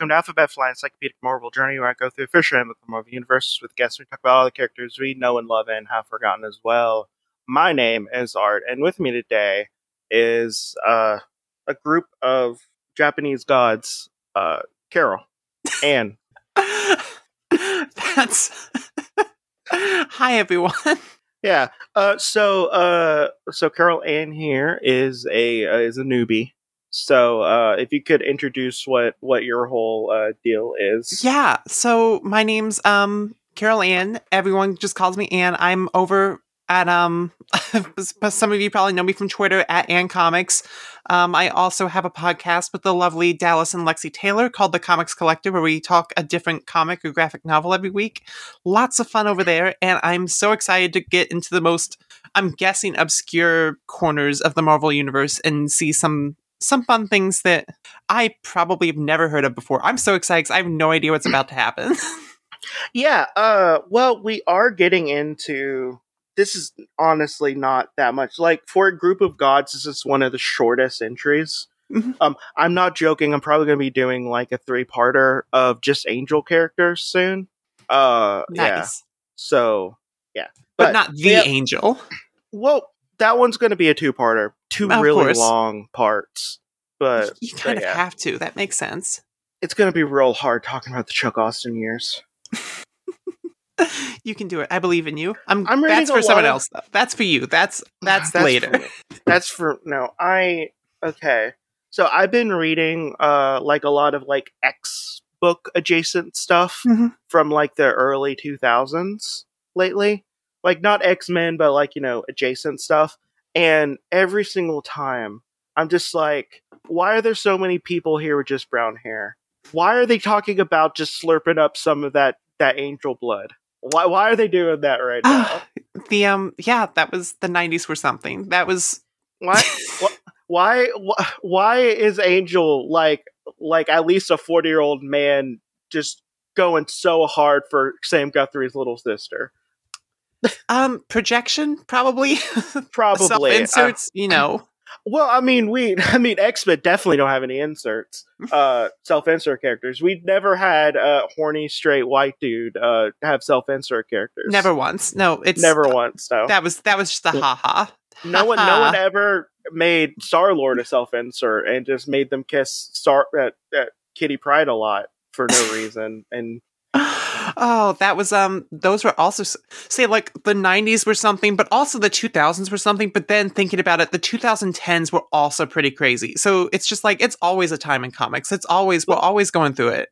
Welcome to Alphabet Flight, Encyclopedic Marvel Journey, where I go through a Fisher and the Marvel Universe with guests. We talk about all the characters we know and love and have forgotten as well. My name is Art, and with me today is uh, a group of Japanese gods, uh, Carol, Anne. That's hi everyone. Yeah. Uh, so, uh, so Carol Ann here is a uh, is a newbie. So, uh, if you could introduce what what your whole uh, deal is. Yeah. So my name's um Carol Ann. Everyone just calls me Ann. I'm over at um some of you probably know me from Twitter at Ann Comics. Um, I also have a podcast with the lovely Dallas and Lexi Taylor called The Comics Collective, where we talk a different comic or graphic novel every week. Lots of fun over there, and I'm so excited to get into the most, I'm guessing, obscure corners of the Marvel universe and see some some fun things that I probably have never heard of before. I'm so excited because I have no idea what's about to happen. Yeah. Uh. Well, we are getting into. This is honestly not that much. Like for a group of gods, this is one of the shortest entries. Mhm. Um, I'm not joking. I'm probably going to be doing like a three parter of just angel characters soon. Uh, yeah. So yeah, but, not the yeah, angel. Well, that one's going to be a two parter, two Of really course. long parts. But, you but kind of yeah, have to. That makes sense. it's going to be real hard talking about the Chuck Austin years. You can do it. I believe in you. I'm. I'm that's for someone of- else. Though. That's for you. That's that's, That's later. for. That's for no. I okay. So I've been reading uh like a lot of like X book adjacent stuff Mhm. from like the early 2000s lately. Like not X-Men but like, you know, adjacent stuff. And every single time I'm just like why are there so many people here with just brown hair? Why are they talking about just slurping up some of that that angel blood? Why why are they doing that right now? the um. Yeah, that was the '90s for something. That was. Why? wh- why? Why is Angel like like at least a forty year old man just going so hard for Sam Guthrie's little sister? Um, projection probably. Probably. Uh, inserts. you know. well, I mean, we, I mean, X Men definitely don't have any inserts, uh, self insert characters. We've never had a horny straight white dude uh have self insert characters. Never once. No, it's never once. No, That was that was just a haha. no one, no one ever made Star Lord a self insert and just made them kiss Star uh, uh, Kitty Pryde a lot for no reason. And Oh, that was um. Those were also say like the '90s were something, but also the 2000s were something. But then thinking about it, the 2010s were also pretty crazy. So it's just like it's always a time in comics. It's always we're always going through it.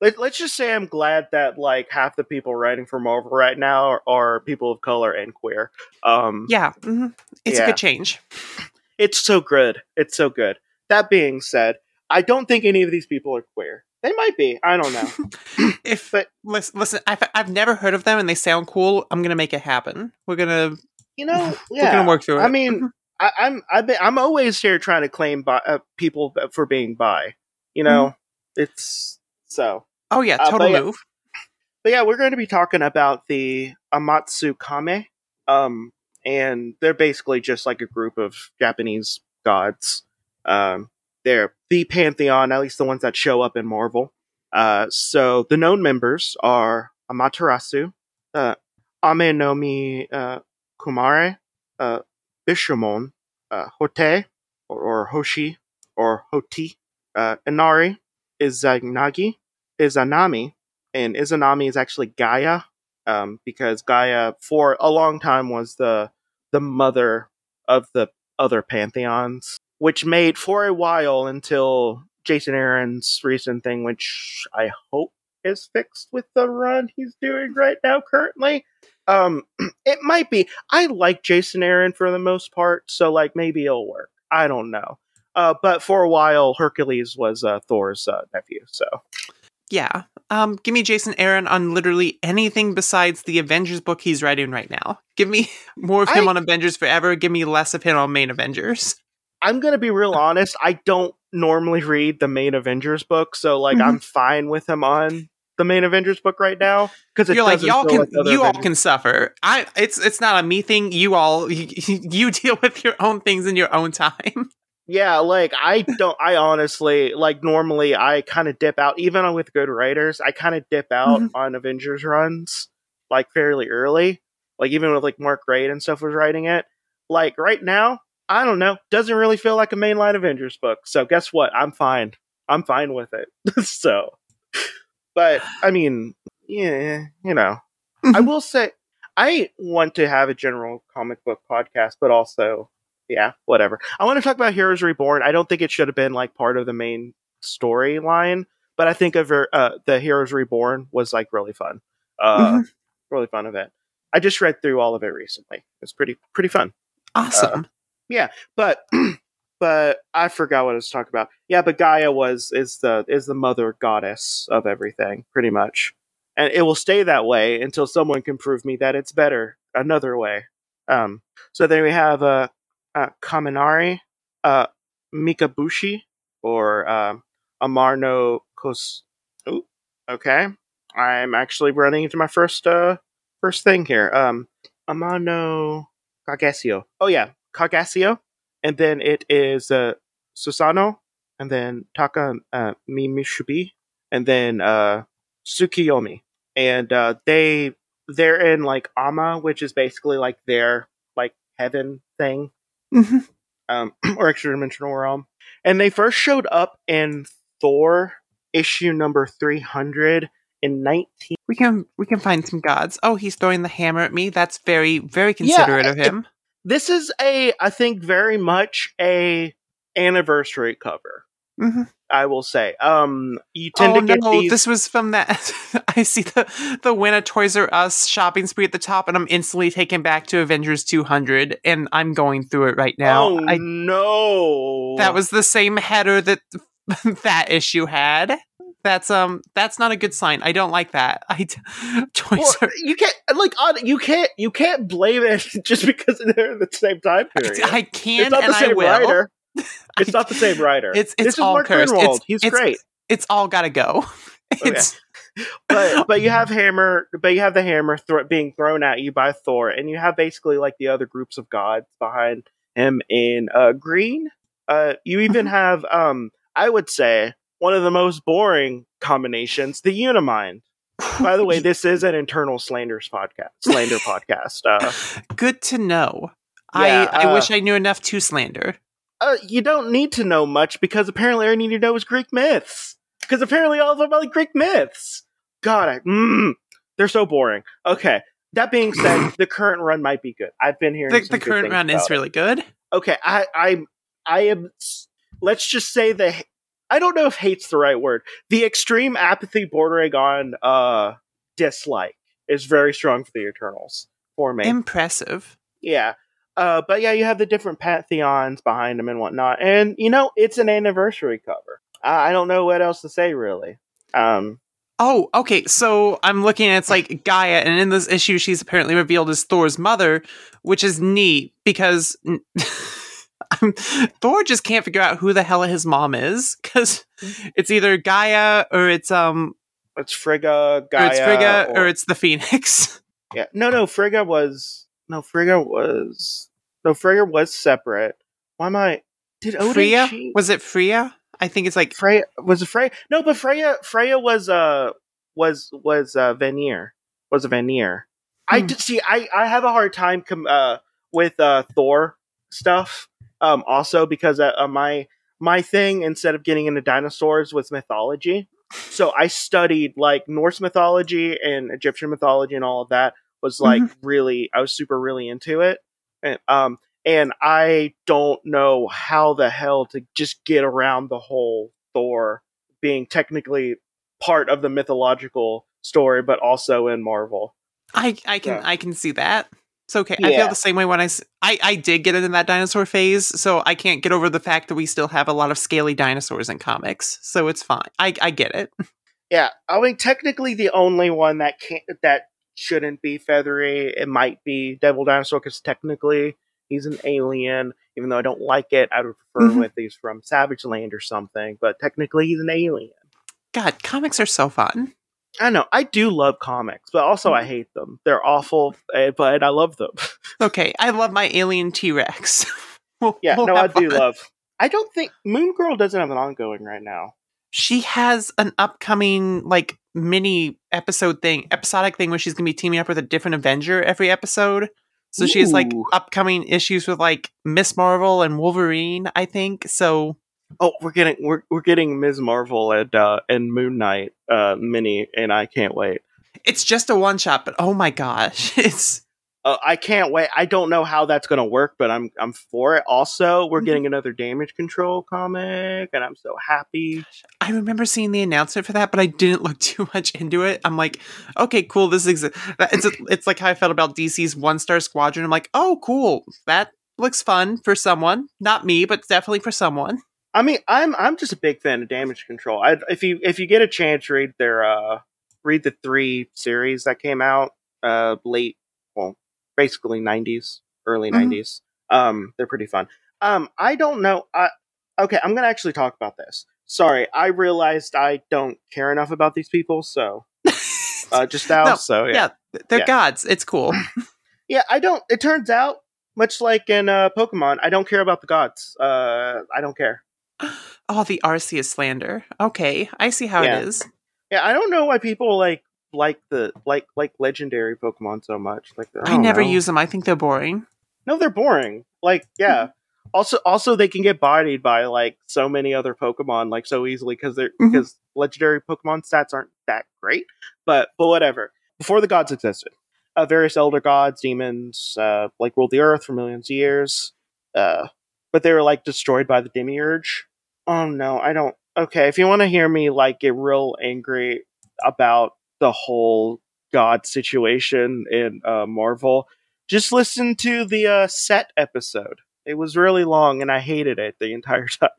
let, let's just say I'm glad that like half the people writing for Marvel right now are, are people of color and queer. Um, Yeah, hmm it's a good change. it's so good. It's so good. That being said, I don't think any of these people are queer. They might be. I don't know. If But- listen, listen I've, I've never heard of them and they sound cool. I'm gonna make it happen. We're gonna You know, we're yeah. gonna work through it. I mean, I, I'm I've been, I'm always here trying to claim bi- uh, people for being bi. You know, it's so. oh yeah, uh, but total yeah. move. But yeah, we're going to be talking about the Amatsu Kame, um, and they're basically just like a group of Japanese gods. Um, they're the pantheon, at least the ones that show up in Marvel. Uh, so the known members are Amaterasu, uh, Amenomi uh, Kumare, uh, Bishamon, uh, Hote, or, or Hoshi, or Hoti, uh, Inari, Izanagi, Izanami, and Izanami is actually Gaia, um, because Gaia for a long time was the the mother of the other pantheons, which made for a while until Jason Aaron's recent thing, which I hope is fixed with the run he's doing right now currently. Um, it might be. I like Jason Aaron for the most part, so like maybe it'll work. I don't know. Uh, but for a while, Hercules was uh, Thor's uh, nephew. So Yeah. Um, give me Jason Aaron on literally anything besides the Avengers book he's writing right now. Give me more of him I- on Avengers Forever. Give me less of him on main Avengers. I'm gonna be real honest. I don't normally read the main Avengers book, so like Mhm. I'm fine with him on the main Avengers book right now because you're like y'all can like you all can suffer. I it's it's not a me thing. You all you, you deal with your own things in your own time. Yeah, like I don't. I honestly like normally I kind of dip out even with good writers. I kind of dip out mm-hmm. on Avengers runs like fairly early. Like even with like Mark Waid and stuff was writing it. Like right now, I don't know. Doesn't really feel like a mainline Avengers book. So guess what? I'm fine. I'm fine with it. so, but I mean, yeah, you know, I mm-hmm. will say I want to have a general comic book podcast, but also yeah, whatever. I want to talk about Heroes Reborn. I don't think it should have been like part of the main storyline, but I think of uh, the Heroes Reborn was like really fun. Uh, mm-hmm. really fun event. I just read through all of it recently. It's pretty pretty fun. Awesome. Uh, yeah, but but I forgot what I was talking about. Yeah, but Gaia was is the is the mother goddess of everything, pretty much, and it will stay that way until someone can prove me that it's better another way. Um, so then we have uh, uh, Kaminari, uh, Mikabushi, or uh, Amarno Kos. Ooh, okay. I'm actually running into my first uh first thing here. Um, Amano Kagesio. Oh yeah, Kagesio, and then it is uh, Susano, and then Taka uh, Mimishubi, and then uh, Tsukiyomi, and uh, they they're in like Ama, which is basically like their like heaven thing. Mm-hmm. um, or extra dimensional realm. And they first showed up in Thor issue number 300 in 19 we can we can find some gods. Oh he's throwing the hammer at me. That's very very considerate yeah, of him this is a i think very much a anniversary cover mm-hmm. I will say. Um, you tend oh, to get no, these. This was from that. I see the the win at Toys R Us shopping spree at the top, and I'm instantly taken back to Avengers 200, and I'm going through it right now. Oh I, no! That was the same header that that issue had. That's um that's not a good sign. I don't like that. I Toys well, R- you can't like you can't you can't blame it just because they're in the same time period. I, I can and I will. Writer. It's not the same writer. It's it's this all Mark cursed. It's, He's it's, great. It's all got to go. It's okay. but but you have hammer, but you have the hammer being thrown at you by Thor, and you have basically like the other groups of gods behind him in uh, green. Uh, you even mm-hmm. have um, I would say one of the most boring combinations, the Unimind. By the way, this is an Eternals slander podcast, slander podcast. Uh, Good to know. Yeah, I, I uh, wish I knew enough to slander uh, you don't need to know much because apparently all you need to know is Greek myths. Because apparently all of them are like Greek myths. God, I, mm, they're so boring. Okay. That being said, the current run might be good. I've been hearing the, the current run is really good. Okay, I, I, I am. Let's just say that I don't know if hate's the right word. The extreme apathy bordering on uh dislike is very strong for the Eternals for me. Impressive. Yeah. Uh, but yeah, you have the different pantheons behind them and whatnot, and you know it's an anniversary cover. I, I don't know what else to say really. Um, oh, okay. So I'm looking at it's like Gaia, and in this issue, she's apparently revealed as Thor's mother, which is neat because Thor just can't figure out who the hell his mom is because it's either Gaia or it's um, it's Frigga, Gaia, or it's Frigga, or, or it's the Phoenix. Yeah, no, no, Frigga was no, Frigga was no Frigga was separate. Why am I? Did Odin Freya? Was it Freya? I think it's like Freya. Was it Freya? No, but Freya. Freya was uh was was uh Vanir. Was a Vanir. Hmm. I did see. I I have a hard time com- uh with uh Thor stuff. Um, also because uh, uh, my my thing instead of getting into dinosaurs was mythology. So I studied like Norse mythology and Egyptian mythology and all of that was like mm-hmm. really I was super really into it. And um and I don't know how the hell to just get around the whole Thor being technically part of the mythological story but also in Marvel. I I can yeah. I can see that. It's okay. Yeah. I feel the same way when I, I I did get into that dinosaur phase, so I can't get over the fact that we still have a lot of scaly dinosaurs in comics. So it's fine. I I get it. Yeah, I mean technically the only one that can't that shouldn't be feathery. It might be Devil Dinosaur because technically he's an alien. Even though I don't like it, I would prefer mm-hmm. if he's from Savage Land or something. But technically, he's an alien. God, comics are so fun. I know I do love comics, but also I hate them. They're awful, eh, but I love them. Okay, I love my alien T Rex. we'll, yeah, we'll no, I do fun. love. I don't think Moon Girl doesn't have an ongoing right now. She has an upcoming like mini episode thing, episodic thing where she's gonna be teaming up with a different Avenger every episode. So she has like upcoming issues with like Ms. Marvel and Wolverine, I think. So Oh, we're getting we're we're getting Ms. Marvel and uh, and Moon Knight uh, mini, and I can't wait. it's just a one shot, but oh my gosh, it's Uh, I can't wait. I don't know how that's gonna work, but I'm I'm for it. Also, we're Mhm. getting another Damage Control comic, and I'm so happy. I remember seeing the announcement for that, but I didn't look too much into it. I'm like, okay, cool. This is it's it's like how I felt about DC's One Star Squadron. I'm like, oh, cool. That looks fun for someone. Not me, but definitely for someone. I mean, I'm I'm just a big fan of Damage Control. I, if you if you get a chance, read their uh read the three series that came out uh late, well, basically 90s, early Mhm. 90s. Um, they're pretty fun. Um, I don't know. I okay, I'm gonna actually talk about this. Sorry, I realized I don't care enough about these people, so uh, just now. No, so yeah. yeah. They're Yeah. gods. It's cool. Yeah, I don't. It turns out, much like in uh, Pokemon, I don't care about the gods. Uh, I don't care. Oh, the Arceus slander. Okay, I see how Yeah. it is. Yeah, I don't know why people like like the like like legendary Pokemon so much. Like I, I, never know. use them. I think they're boring. No, they're boring. Like yeah. Also, also they can get bodied by like so many other Pokemon like so easily because they're Mhm. because legendary Pokemon stats aren't that great. But but whatever. Before the gods existed, uh, various elder gods, demons, uh, like ruled the earth for millions of years. Uh, but they were like destroyed by the demiurge. Oh no, I don't. Okay, if you want to hear me like get real angry about the whole god situation in uh, Marvel, just listen to the uh, set episode. It was really long, and I hated it the entire time.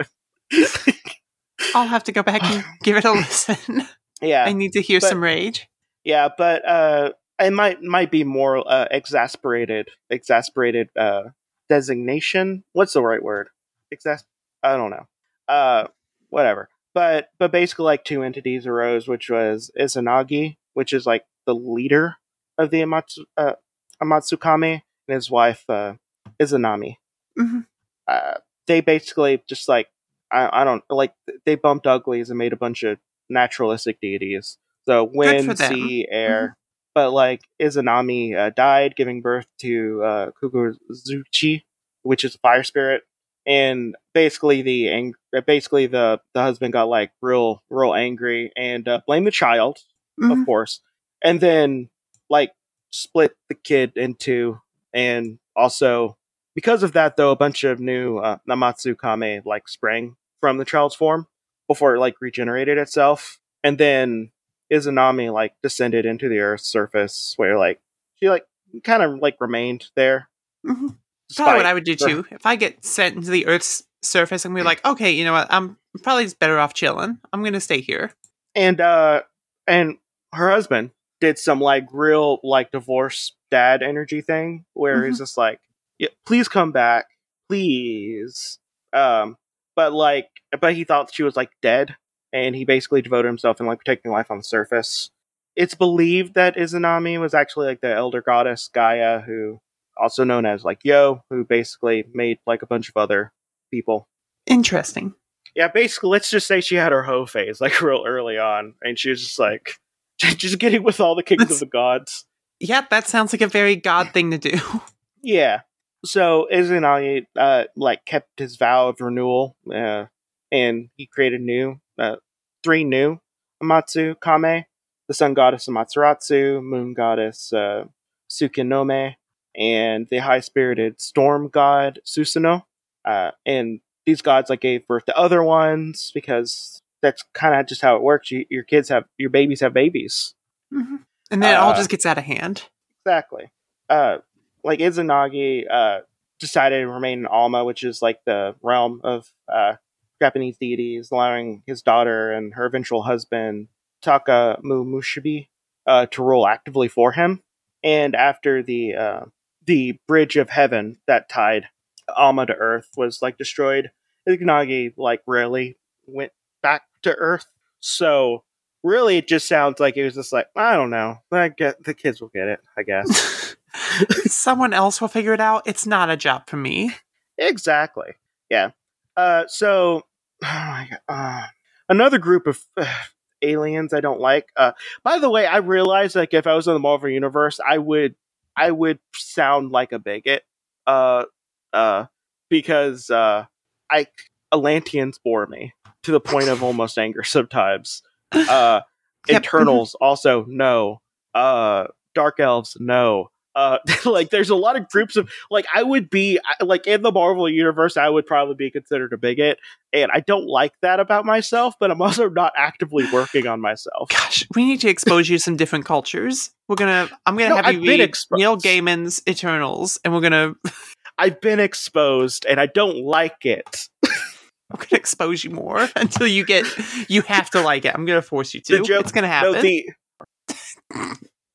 I'll have to go back and give it a listen. yeah, I need to hear but- some rage. yeah, but uh, it might might be more uh, exasperated, exasperated uh, designation. What's the right word? Exas. I don't know. Uh, whatever. But but basically, like two entities arose, which was Izanagi, which is like the leader of the Amatsu, uh, Amatsukame, and his wife uh, Izanami. Mhm. Uh, they basically just like I, I don't like they bumped uglies and made a bunch of naturalistic deities. So wind. Mm-hmm. sea, air. But like Izanami uh, died, giving birth to uh, Kukuzuchi, which is a fire spirit, and basically the ang- uh, basically the the husband got like real real angry and uh, blamed the child, Mhm. of course, and then like split the kid in two, and also because of that though, a bunch of new uh, Namatsu Kame like sprang from the child's form before it like regenerated itself, and then Izanami like descended into the Earth's surface, where like she like kind of like remained there. Mhm. Probably what I would do the- too. If I get sent into the Earth's surface and we're like, okay, you know what? I'm probably just better off chilling. I'm gonna stay here. and uh and her husband did some like real like divorce dad energy thing where he's just like yeah, please come back please um but like but he thought she was like dead and he basically devoted himself in like protecting life on the surface it's believed that izanami was actually like the elder goddess gaia who also known as like yo who basically made like a bunch of other people Interesting. yeah, basically, let's just say she had her hoe phase like real early on, and she was just like just getting with all the kings That's- of the gods. Yeah, that sounds like a very god thing to do. Yeah. So Izanagi uh like kept his vow of renewal, uh, and he created new uh, three new Amatsu Kame, the sun goddess Amaterasu, moon goddess uh, Tsukinome, and the high spirited storm god Susanoo. Uh, and these gods like gave birth to other ones because that's kind of just how it works. You, your kids have your babies have babies. Mhm. And then it all Uh, just gets out of hand. Exactly. Uh, like Izanagi uh, decided to remain in Alma, which is like the realm of uh, Japanese deities, allowing his daughter and her eventual husband Taka Mushibi uh, to rule actively for him. And after the uh, the bridge of heaven that tied Alma to Earth was like destroyed, Izanagi like rarely went back to Earth. So really, it just sounds like it was just like I don't know. I get the kids will get it, I guess. Someone else will figure it out. It's not a job for me. exactly. Yeah. Uh, so, oh my God, uh, another group of uh, aliens I don't like. Uh, by the way, I realized like if I was in the Marvel universe, I would I would sound like a bigot. Uh, uh, because uh, I Atlanteans bore me to the point of almost anger sometimes. Uh, Yep. Eternals also no. Uh, dark elves no. Uh, like there's a lot of groups of like I would be like in the Marvel universe I would probably be considered a bigot and I don't like that about myself but I'm also not actively working on myself. Gosh, we need to expose you to some different cultures. We're gonna. I'm gonna No, have you I've been read exposed. Neil Gaiman's Eternals, and we're gonna. I've been exposed and I don't like it. I'm gonna expose you more until you get. You have to like it. I'm gonna force you to. The joke- it's gonna No, happen. the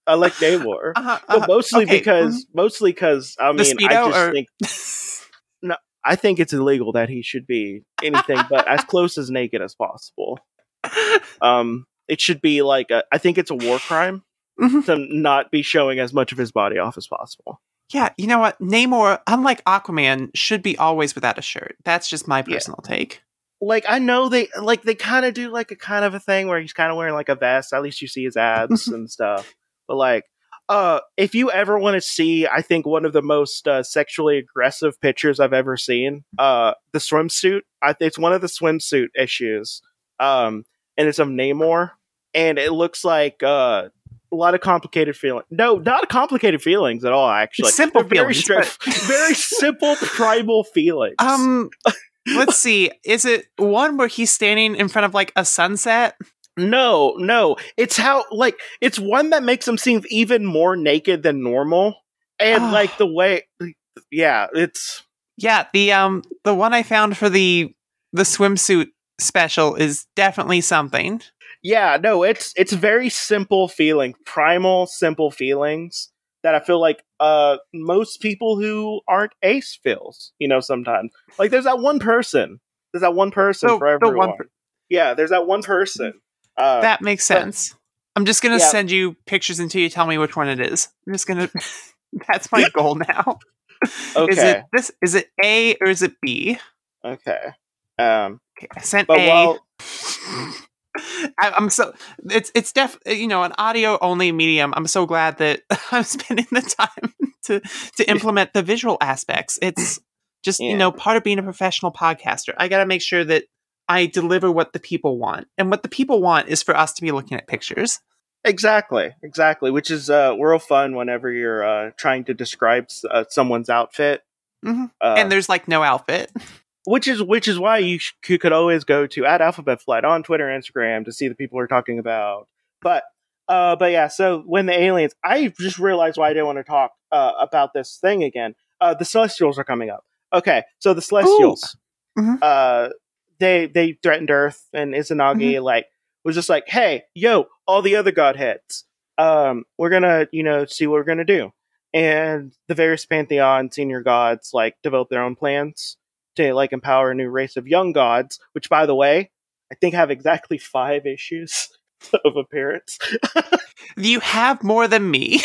I like Namor. uh-huh, uh-huh. mostly Okay, because mostly because I mean I just or- think I think it's illegal that he should be anything but as close as naked as possible. Um, it should be like a, I think it's a war crime Mhm. to not be showing as much of his body off as possible. Yeah, you know what? Namor, unlike Aquaman, should be always without a shirt. That's just my Yeah. personal take. Like I know they like they kind of do like a kind of a thing where he's kind of wearing like a vest. At least you see his abs and stuff. But like, uh, if you ever want to see, I think one of the most uh, sexually aggressive pictures I've ever seen, uh, the swimsuit. I think it's one of the swimsuit issues. Um, and it's of Namor, and it looks like uh. A lot of complicated feelings. No, not complicated feelings at all. Actually, It's simple They're very feelings, very simple primal feelings. Um, let's see. Is it one where he's standing in front of like a sunset? No, no. It's how like it's one that makes him seem even more naked than normal. And like the way yeah, it's Yeah, the um the one I found for the the swimsuit special is definitely something. yeah, no, it's it's very simple feeling, primal simple feelings that I feel like uh most people who aren't ace feels, you know, sometimes. Like there's that one person. There's that one person for everyone. one per- yeah, there's that one person. Uh That makes but- sense. I'm just gonna Yeah. send you pictures until you tell me which one it is. I'm just gonna. That's my goal now. Is okay. it this? Is it A or is it B? Okay. Um Okay, I sent but A. while I, I'm so it's it's def you know an audio only medium. I'm so glad that I'm spending the time to to implement the visual aspects. It's just Yeah. you know part of being a professional podcaster. I got to make sure that I deliver what the people want, and what the people want is for us to be looking at pictures. Exactly, exactly. Which is uh, real fun whenever you're uh, trying to describe s- uh, someone's outfit. Mhm. Uh, and there's like no outfit. which is which is why you, sh- you could always go to at Alphabet Flight on Twitter and Instagram to see the people we're talking about. But uh, but yeah. So when the aliens, I just realized why I didn't want to talk uh, about this thing again. Uh, the Celestials are coming up. Okay, so the Celestials, Mhm. uh, they they threatened Earth, and Izanagi like was just like, hey, yo, all the other godheads, um, we're gonna you know see what we're gonna do. And the various pantheon senior gods like develop their own plans to like empower a new race of young gods, which by the way, I think have exactly five issues of appearance. You have more than me.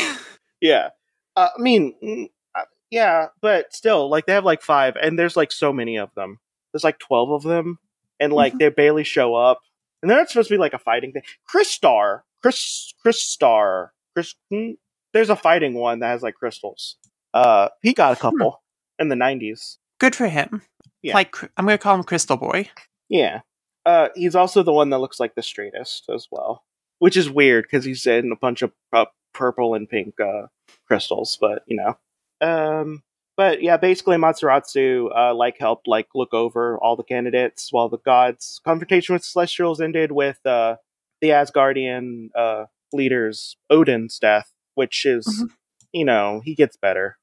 yeah. Uh, I mean, mm, uh, yeah, but still, like they have like five, and there's like so many of them. There's like twelve of them, and like Mhm. they barely show up. And they're not supposed to be like a fighting thing. Chris Star, Chris, Chris Star, Chris. hmm, There's a fighting one that has like crystals. Uh, he got a couple in the '90s. Good for him. Yeah. Like I'm gonna call him Crystal Boy. Yeah. Uh, he's also the one that looks like the straightest as well, which is weird because he's in a bunch of uh, purple and pink uh, crystals. But you know, um, but yeah, basically Matsuratsu uh, like helped like look over all the candidates while the gods' confrontation with Celestials ended with uh, the Asgardian uh, leader's Odin's death, which is Mhm. you know he gets better.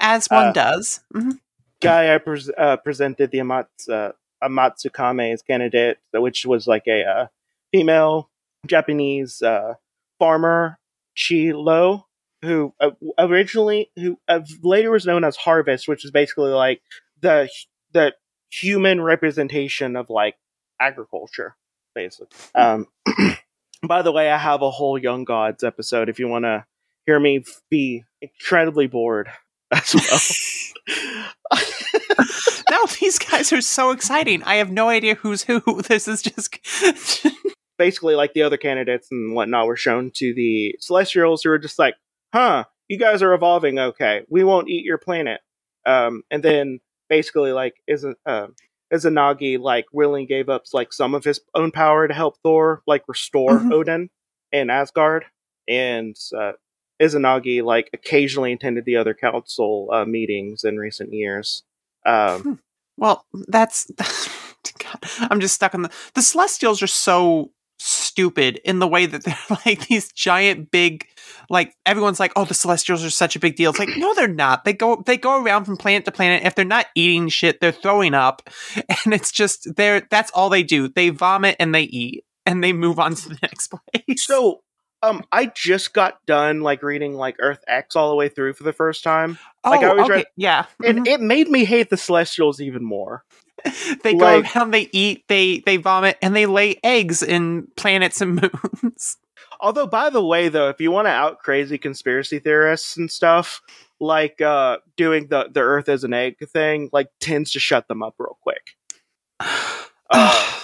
As one Uh, does. hmm guy I pres uh, presented the Amatsu, uh, Amatsukame's candidate, which was like a uh, female Japanese uh, farmer, Chilo, who uh, originally, who uh, later was known as Harvest, which is basically like the the human representation of like agriculture, basically. Um, by the way, I have a whole Young Gods episode if you want to hear me be incredibly bored as well. no, these guys are so exciting. I have no idea who's who. This is just basically like the other candidates and whatnot were shown to the Celestials, who were just like, "Huh, you guys are evolving. Okay, we won't eat your planet." Um, and then basically like isn't uh, Izanagi like willingly gave up like some of his own power to help Thor like restore Mhm. Odin and Asgard, and uh, Izanagi like occasionally attended the other council uh, meetings in recent years. Um, well, that's God, I'm just stuck on the the Celestials are so stupid in the way that they're like these giant big like everyone's like oh the celestials are such a big deal. It's like no they're not. They go they go around from planet to planet. If they're not eating shit they're throwing up. And it's just they're that's all they do. They vomit and they eat and they move on to the next place. So um, I just got done like reading like Earth X all the way through for the first time, oh, like, I was okay, read- yeah. And Mhm. it made me hate the Celestials even more. they go like- around they eat they they vomit and they lay eggs in planets and moons Although, by the way, though, if you want to out crazy conspiracy theorists and stuff, like uh, doing the the Earth as an egg thing, like tends to shut them up real quick. Uh,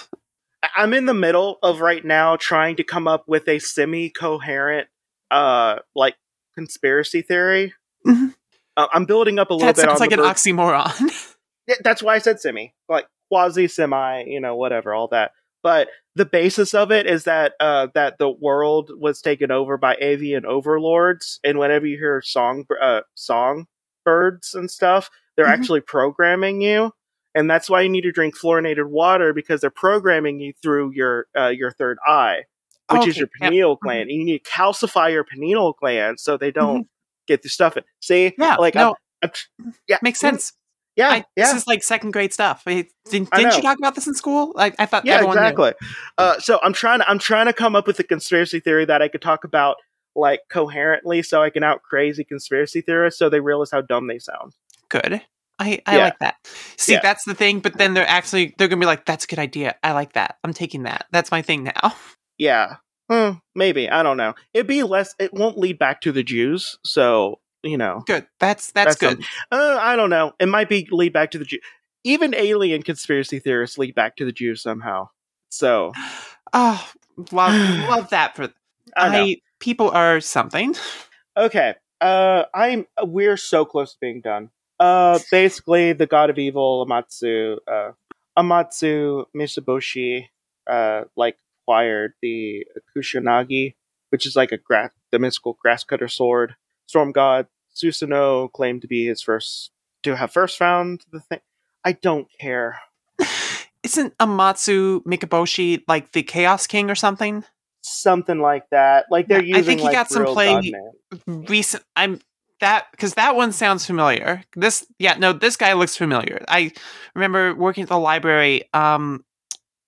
I'm in the middle of right now trying to come up with a semi coherent, uh, like conspiracy theory. Mhm. Uh, I'm building up a little that bit on sounds like the an oxymoron that's why I said semi, like quasi semi, you know, whatever, all that. But the basis of it is that uh, that the world was taken over by avian overlords, and whenever you hear song uh, song birds and stuff, they're Mhm. actually programming you, and that's why you need to drink fluorinated water because they're programming you through your uh, your third eye, which is Okay, your yep. pineal gland. And you need to calcify your pineal gland so they don't get the stuff in. See, Mm-hmm. yeah like no I'm, I'm, yeah, makes sense Yeah, I, yeah. This is like second grade stuff. Didn't, didn't you talk about this in school? Like I thought yeah exactly uh, so i'm trying to i'm trying to come up with a conspiracy theory that i could talk about like coherently so i can out crazy conspiracy theorists so they realize how dumb they sound Good. I, I Yeah. like that. See, Yeah. that's the thing, but then they're actually they're gonna be like, that's a good idea. I like that. I'm taking that. That's my thing now. yeah Hmm, maybe i don't know it'd be less it won't lead back to the jews so you know Good. That's that's, That's good. uh, i don't know it might be lead back to the jews even alien conspiracy theorists lead back to the jews somehow so Oh, love love that for i I people are something. Okay. Uh I'm we're so close to being done. Uh basically the god of evil Amatsu uh Amatsu Mikaboshi uh like acquired the Kusanagi, which is like a grass the mystical grass cutter sword. Storm god Susanoo claimed to be his first to have first found the thing. I don't care. Isn't Amatsu Mikaboshi like the Chaos King or something? Something like that. Like they're Yeah, I think he like got some play- recent i'm that because that one sounds familiar this yeah no this guy looks familiar i remember working at the library um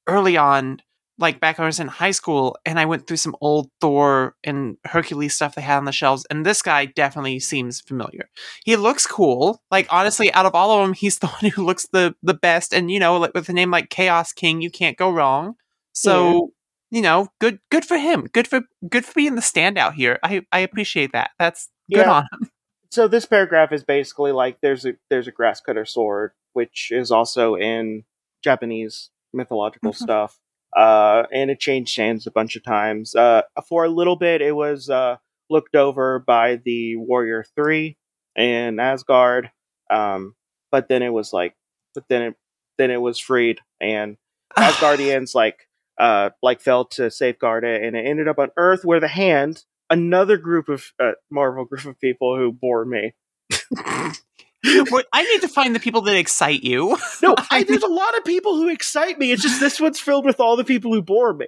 early on like back when i was in high school and i went through some old thor and hercules stuff they had on the shelves and this guy definitely seems familiar. He looks cool. Like honestly out of all of them he's the one who looks the the best and you know like with a name like chaos king you can't go wrong. So you know good good for him. Good for good for being the standout here. I i appreciate that. That's good Yeah. on him. So this paragraph is basically like there's a there's a grass cutter sword which is also in Japanese mythological Mhm. stuff. Uh, and it changed hands a bunch of times. Uh, for a little bit, it was uh, looked over by the Warrior Three and Asgard, um, but then it was like, but then it then it was freed, and Asgardians like uh like fell to safeguard it, and it ended up on Earth, where the Hand, another group of uh, Marvel group of people who bore me. I need to find the people that excite you No, I, there's a lot of people who excite me. It's just this one's filled with all the people who bore me.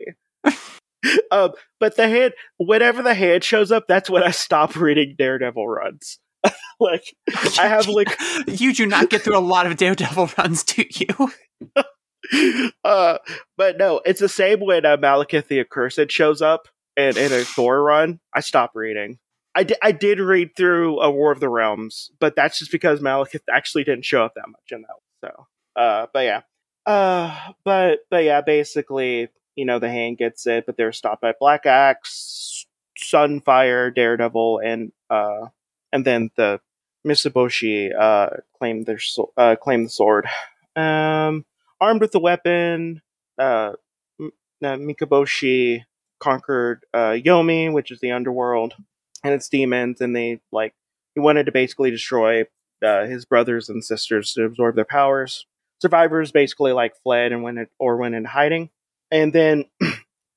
um, but the Hand, whenever the Hand shows up, that's when I stop reading Daredevil runs. like I have like you do not get through a lot of daredevil runs do you uh but no it's the same when uh, malekith the accursed shows up and in a thor run i stop reading I di- I did read through a war of the realms but that's just because malekith actually didn't show up that much in that so uh but yeah uh but but yeah basically you know, the hand gets it, but they're stopped by Black Axe, Sunfire, Daredevil, and uh, and then the Mitsuboshi uh claim their so- uh claim the sword. Um, armed with the weapon, uh, M- uh, Mikaboshi conquered uh Yomi, which is the underworld, and its demons, and they like he wanted to basically destroy uh, his brothers and sisters to absorb their powers. Survivors basically like fled and went in, or went into hiding, and then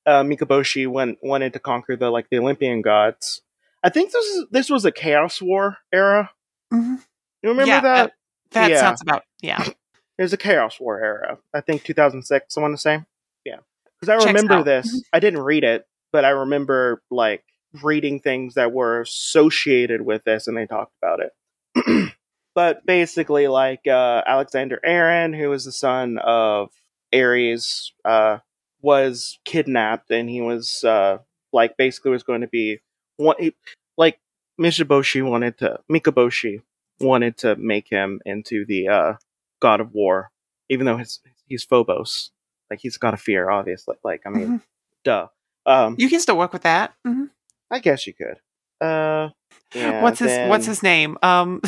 uh, Mikaboshi went wanted to conquer the like the Olympian gods. I think this is this was a Chaos War era. Mhm. You remember Yeah, that? uh, That Yeah. sounds about yeah. It was a Chaos War era. I think 2006. I want to say, yeah, because I Checks remember out. this. I didn't read it, but I remember like reading things that were associated with this, and they talked about it. but basically, like uh, Alexander Aaron, who was the son of Ares, uh, was kidnapped, and he was uh, like basically was going to be one. He, like Mishiboshi wanted to Mikaboshi wanted to make him into the uh, god of war, even though his he's Phobos. Like he's got a fear, obviously. Like I mean, Mhm. duh. Um, You can still work with that. Mhm. I guess you could. Uh, yeah, what's his What's his name? Um,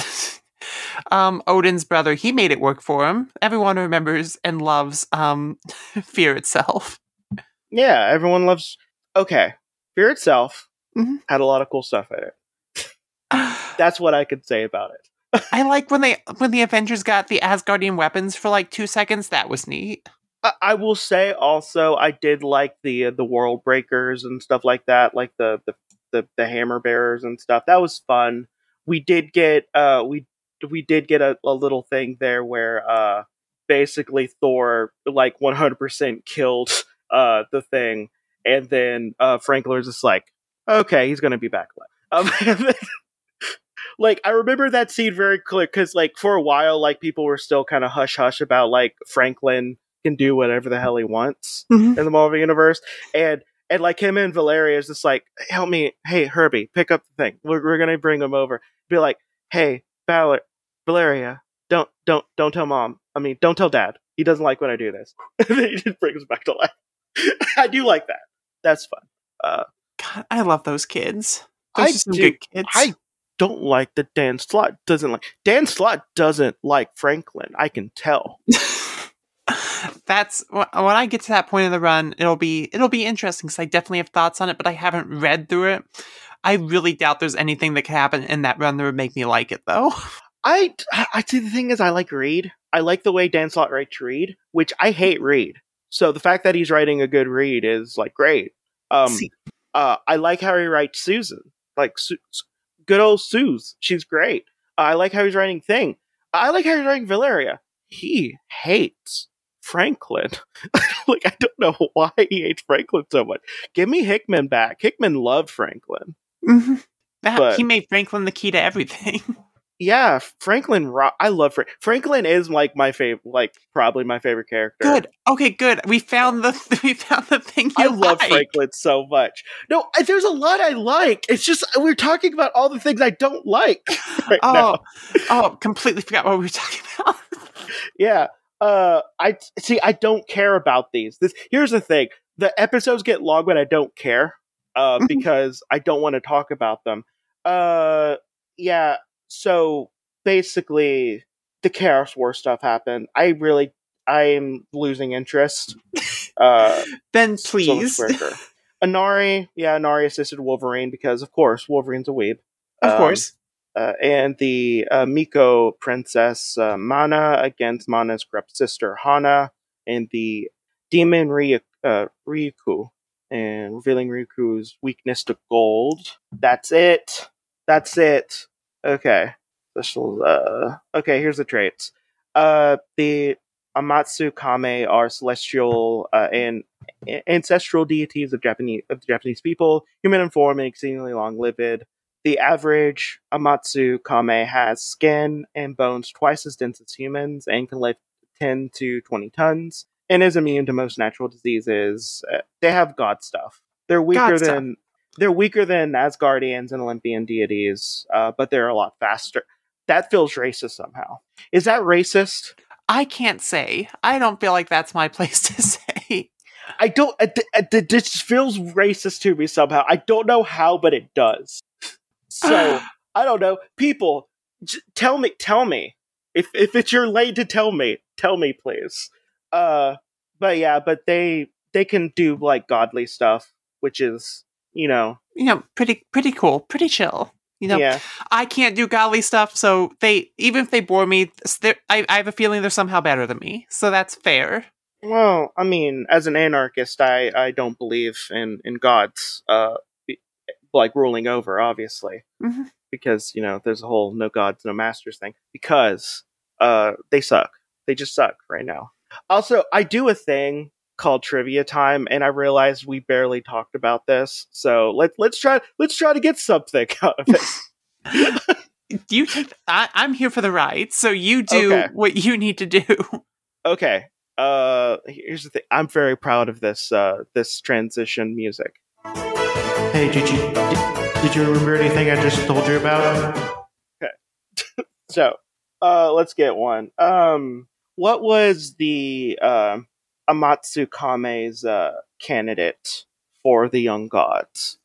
um, Odin's brother. He made it work for him. Everyone remembers and loves um, Fear itself. Yeah, everyone loves. Okay, Fear itself Mhm. had a lot of cool stuff in it. That's what I could say about it. I like when they when the Avengers got the Asgardian weapons for like two seconds. That was neat. I, I will say also, I did like the uh, the world breakers and stuff like that, like the the the, the hammer bearers and stuff. That was fun. We did get uh we we did get a, a little thing there where uh basically Thor like 100% killed uh the thing, and then uh Franklin's just like, okay, he's gonna be back. Um, like I remember that scene very clear because like for a while, like people were still kind of hush hush about like Franklin can do whatever the hell he wants Mhm. in the Marvel universe, and and like him and Valeria is just like, help me, hey Herbie, pick up the thing. We're we're gonna bring him over. Be like, hey Val- Valeria, don't don't don't tell mom. I mean, don't tell dad. He doesn't like when I do this. he just brings back to life. I do like that. That's fun. Uh, God, I love those kids. Those I are some do- good kids. I don't like that Dan Slott doesn't like Dan Slott doesn't like Franklin. I can tell. That's when I get to that point in the run, it'll be it'll be interesting because I definitely have thoughts on it, but I haven't read through it. I really doubt there's anything that could happen in that run that would make me like it, though. I I see the thing is I like Reed. I like the way Dan Slott writes Reed, which I hate Reed. So the fact that he's writing a good Reed is like great. Um, uh, I like how he writes Susan, like Su- good old Suze. She's great. I like how he's writing Thing. I like how he's writing Valeria. He hates Franklin. like I don't know why he hates Franklin so much. Give me Hickman back. Hickman loved Franklin. Mhm. That- But- he made Franklin the key to everything. Yeah, Franklin. Ro- I love Frank. Franklin is like my favorite, like probably my favorite character. good. Okay, good. We found the we found the thing you I love like. Franklin so much. No, I, there's a lot I like. It's just we're talking about all the things I don't like right Oh, now. oh, completely forgot what we were talking about. Yeah. Uh, I see. I don't care about these. This here's the thing: the episodes get long when I don't care, uh, Mhm. because I don't want to talk about them. Uh, yeah. So basically, the Chaos War stuff happened. I really, I'm losing interest. Uh, much please. Anari, yeah, Anari assisted Wolverine because, of course, Wolverine's a weeb. of Um, course. Uh, and the uh, Miko princess uh, Mana against Mana's corrupt sister Hana, and the demon Ryu, uh, Ryuku, and revealing Ryuku's weakness to gold. That's it. That's it. Okay. Special. Uh, okay. Here's the traits. Uh, the Amatsu Kame are celestial and ancestral deities of Japanese of the Japanese people, human in form and exceedingly long-lived. The average Amatsu Kame has skin and bones twice as dense as humans and can lift 10 to 20 tons and is immune to most natural diseases. Uh, they have god stuff. They're weaker God stuff. than they're weaker than Asgardians and Olympian deities, uh, but they're a lot faster. That feels racist somehow. Is that racist? I can't say. I don't feel like that's my place to say. I don't. This feels racist to me somehow. I don't know how, but it does. So I don't know. People, j- tell me, tell me if if it's your lane to tell me, tell me, please. Uh, but yeah, but they they can do like godly stuff, which is you know, you know, pretty pretty cool, pretty chill. You know, yeah. I can't do godly stuff, so they even if they bore me, I, I have a feeling they're somehow better than me. So that's fair. Well, I mean, as an anarchist, I, I don't believe in in gods, uh, like ruling over, obviously, mm-hmm. because you know there's a whole no gods, no masters thing. Because uh, they suck. They just suck right now. Also, I do a thing called trivia time, and I realized we barely talked about this. So let let's try let's try to get something out of it. you take. I, am here for the ride, so you do okay. what you need to do. Okay, uh here's the thing i'm very proud of this uh this transition music hey did you did, did you remember anything i just told you about? Okay. So uh let's get one. Um what was the uh amatsu kame's uh candidate for the young gods?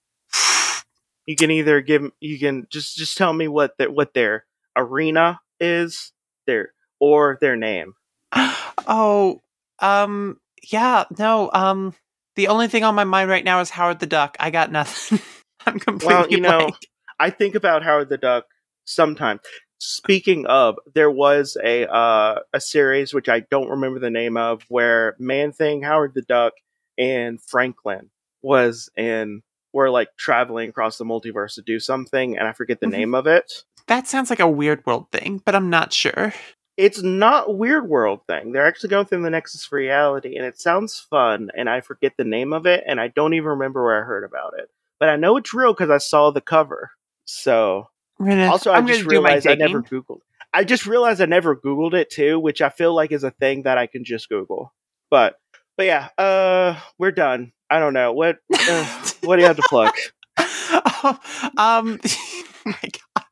You can either give you can just just tell me what their what their arena is their or their name. Oh, um, yeah, no, um, the only thing on my mind right now is Howard the Duck. I got nothing. I'm completely well, you blank. know, I think about Howard the Duck sometimes. Speaking of, there was a uh, a series which I don't remember the name of, where Man Thing, Howard the Duck, and Franklin was in were like traveling across the multiverse to do something, and I forget the mm-hmm. name of it. That sounds like a Weirdworld thing, but I'm not sure it's not Weirdworld thing. They're actually going through the Nexus reality, and it sounds fun. And I forget the name of it, and I don't even remember where I heard about it. But I know it's real because I saw the cover. So gonna, also, I I'm just realized I never googled. I just realized I never googled it too, which I feel like is a thing that I can just Google. But but yeah, uh, we're done. I don't know what uh, what do you have to plug. oh, um, my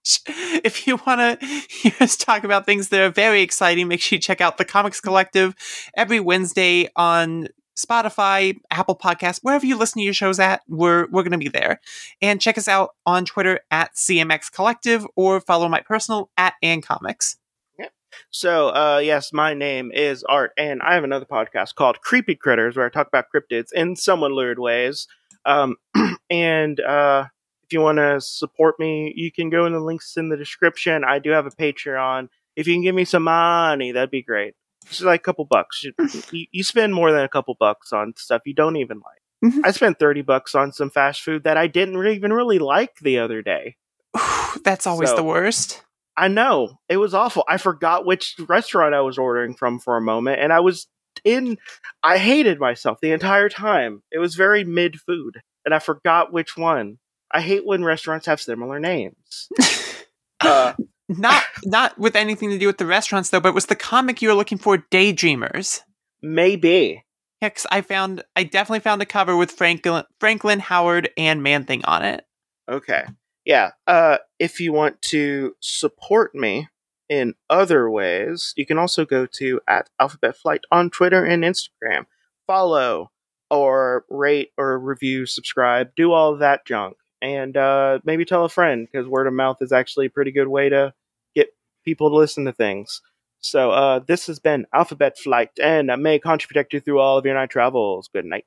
gosh. If you want to hear us talk about things that are very exciting, make sure you check out the Comics Collective every Wednesday on Spotify, Apple Podcasts, wherever you listen to your shows at, we're we're gonna be there. And check us out on Twitter at CMX Collective or follow my personal at Ann Comics. So, uh, yes, my name is Art, and I have another podcast called Creepy Critters, where I talk about cryptids in somewhat weird ways. Um, and uh, if you want to support me, you can go in the links in the description. I do have a Patreon. If you can give me some money, that'd be great. Just like a couple bucks. You, you spend more than a couple bucks on stuff you don't even like. Mm-hmm. I spent 30 bucks on some fast food that I didn't even really like the other day. That's always so, the worst. I know. It was awful. I forgot which restaurant I was ordering from for a moment, and I was in. I hated myself the entire time. It was very mid food, and I forgot which one. I hate when restaurants have similar names. uh, not not with anything to do with the restaurants though, but was the comic you were looking for Daydreamers? Maybe. Yeah, cause I found I definitely found a cover with Franklin Franklin Howard and Man Thing on it. Okay. Yeah. Uh if you want to support me in other ways, you can also go to at Alphabet Flight on Twitter and Instagram. Follow or rate or review, subscribe, do all of that junk and uh, maybe tell a friend because word of mouth is actually a pretty good way to get people to listen to things. So uh, this has been Alphabet Flight, and may Khonshu protect you through all of your night travels. Good night.